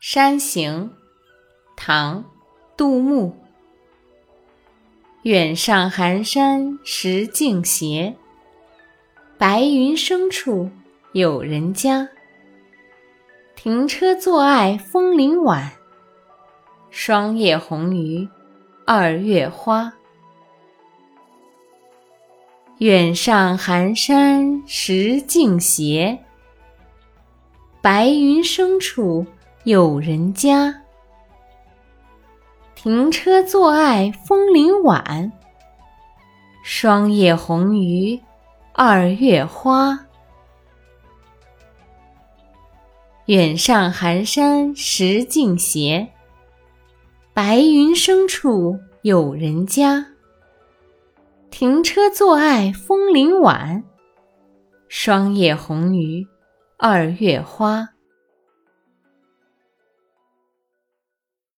山行，唐·杜牧。远上寒山石径斜，白云深处有人家。停车坐爱枫林晚，霜叶红于二月花。远上寒山石径斜，白云深处。有人家，停车坐爱枫林晚，霜叶红于二月花。远上寒山石径斜，白云深处有人家。停车坐爱枫林晚，霜叶红于二月花。